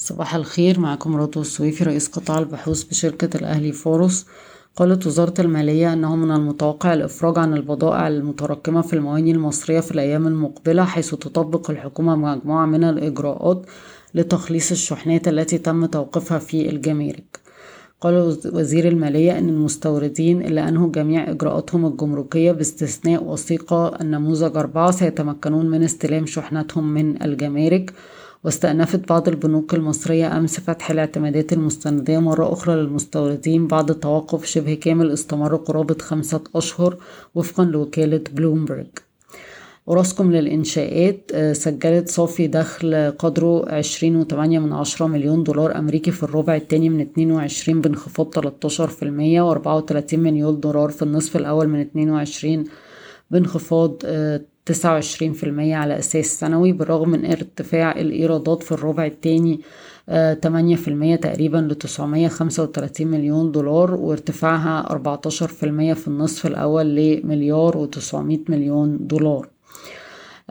صباح الخير معكم رضوى السويفي رئيس قطاع البحوث بشركة الأهلي فاروس قالت وزارة المالية أنه من المتوقع الإفراج عن البضائع المتراكمة في المواني المصرية في الأيام المقبلة حيث تطبق الحكومة مجموعة من الإجراءات لتخليص الشحنات التي تم توقيفها في الجمارك. قال وزير المالية أن المستوردين اللي أنهوا جميع إجراءاتهم الجمركية باستثناء وثيقة النموذج أربعة سيتمكنون من استلام شحناتهم من الجمارك. واستأنفت بعض البنوك المصرية أمس فتح الاعتمادات المستندية مرة أخرى للمستوردين بعد توقف شبه كامل استمر قرابة خمسة أشهر وفقا لوكالة بلومبرج. وراسكم للإنشاءات سجلت صافي دخل قدره عشرين وتمانية من عشرة مليون دولار أمريكي في الربع التاني من اتنين وعشرين بانخفاض تلاتاشر في المية وأربعة وتلاتين مليون دولار في النصف الأول من اتنين وعشرين بانخفاض تسعة وعشرين في المية على أساس سنوي بالرغم من ارتفاع الإيرادات في الربع تمانية في المية تقريبا خمسة وتلاتين مليون دولار وارتفاعها أربعتاشر في المية في النصف الأول لمليار وتسعمية مليون دولار.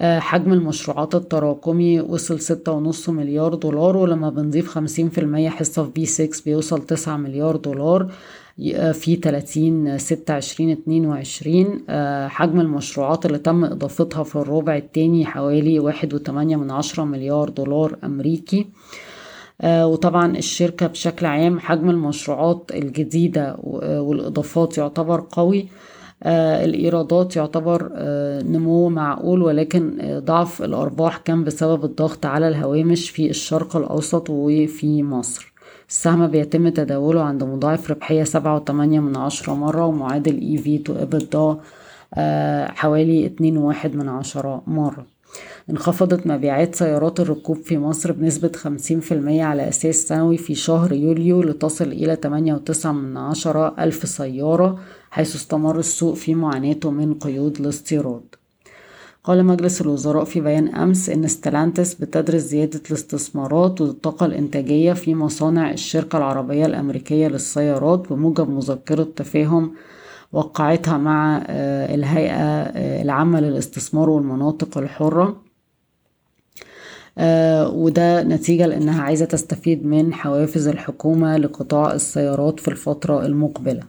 حجم المشروعات التراكمي وصل ستة ونص مليار دولار ولما بنضيف خمسين في المية حصة في بي 6 بيوصل تسعة مليار دولار في تلاتين ستة عشرين اتنين وعشرين حجم المشروعات اللي تم إضافتها في الربع التاني حوالي واحد وتمانية من عشرة مليار دولار أمريكي. وطبعا الشركة بشكل عام حجم المشروعات الجديدة والإضافات يعتبر قوي. الإيرادات يعتبر نمو معقول ولكن ضعف الأرباح كان بسبب الضغط على الهوامش في الشرق الأوسط وفي مصر. السهم بيتم تداوله عند مضاعف ربحية سبعة وتمانية من عشرة مرة ومعادل في تو EBITDA حوالي اتنين وواحد من عشرة مرة. انخفضت مبيعات سيارات الركوب في مصر بنسبة خمسين في المية على أساس سنوي في شهر يوليو لتصل إلى تمانية وتسعة من عشرة ألف سيارة حيث استمر السوق في معاناته من قيود الاستيراد. قال مجلس الوزراء في بيان أمس إن ستلانتس بتدرس زيادة الاستثمارات والطاقة الإنتاجية في مصانع الشركة العربية الأمريكية للسيارات بموجب مذكرة تفاهم وقعتها مع الهيئة العامة للاستثمار والمناطق الحرة. وده نتيجة لأنها عايزة تستفيد من حوافز الحكومة لقطاع السيارات في الفترة المقبلة.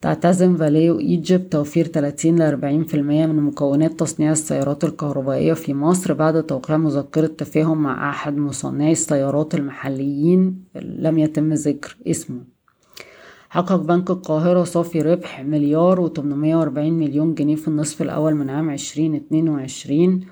تعتزم فاليو إيجيبت توفير 30 ل 40% من مكونات تصنيع السيارات الكهربائية في مصر بعد توقيع مذكرة تفاهم مع أحد مصنعي السيارات المحليين لم يتم ذكر اسمه. حقق بنك القاهرة صافي ربح مليار وتمنمية وأربعين مليون جنيه في النصف الأول من عام عشرين اتنين وعشرين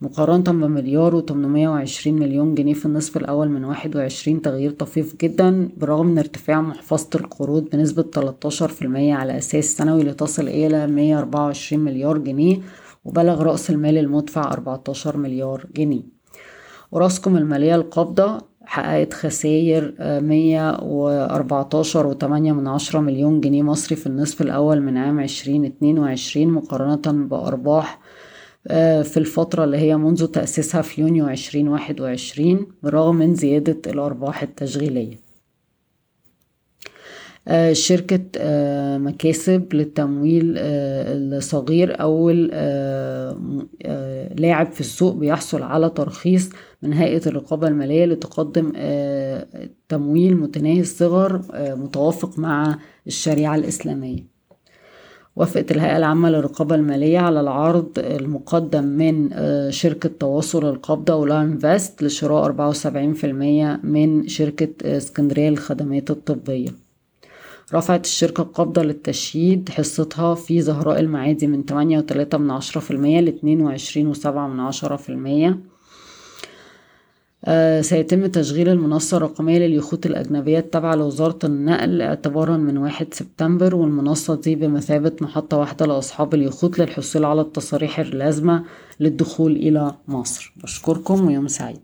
مقارنة بمليار وتمنمية وعشرين مليون جنيه في النصف الأول من واحد وعشرين تغيير طفيف جدا برغم من ارتفاع محفظة القروض بنسبة تلاتاشر في المية على أساس سنوي لتصل إلى مية أربعة وعشرين مليار جنيه وبلغ رأس المال المدفع أربعتاشر مليار جنيه. ورأسكم المالية القابضة حققت خسائر مية وأربعتاشر وتمانية من عشرة مليون جنيه مصري في النصف الأول من عام عشرين اتنين وعشرين مقارنة بأرباح في الفترة اللي هي منذ تأسيسها في يونيو عشرين واحد وعشرين بالرغم من زيادة الأرباح التشغيلية. شركة مكاسب للتمويل الصغير أول لاعب في السوق بيحصل على ترخيص من هيئة الرقابة المالية لتقدم تمويل متناهي الصغر متوافق مع الشريعة الإسلامية. وافقت الهيئة العامة للرقابة المالية على العرض المقدم من شركة تواصل القبضة ولا انفست لشراء أربعة وسبعين في المية من شركة اسكندرية للخدمات الطبية. رفعت الشركة القابضة للتشييد حصتها في زهراء المعادي من تمانية وتلاتة من عشرة في المية لاتنين وعشرين وسبعة من عشرة في المية. سيتم تشغيل المنصة الرقمية لليخوت الأجنبية التابعة لوزارة النقل اعتبارا من واحد سبتمبر والمنصة دي بمثابة محطة واحدة لأصحاب اليخوت للحصول على التصاريح اللازمة للدخول إلى مصر. بشكركم ويوم سعيد.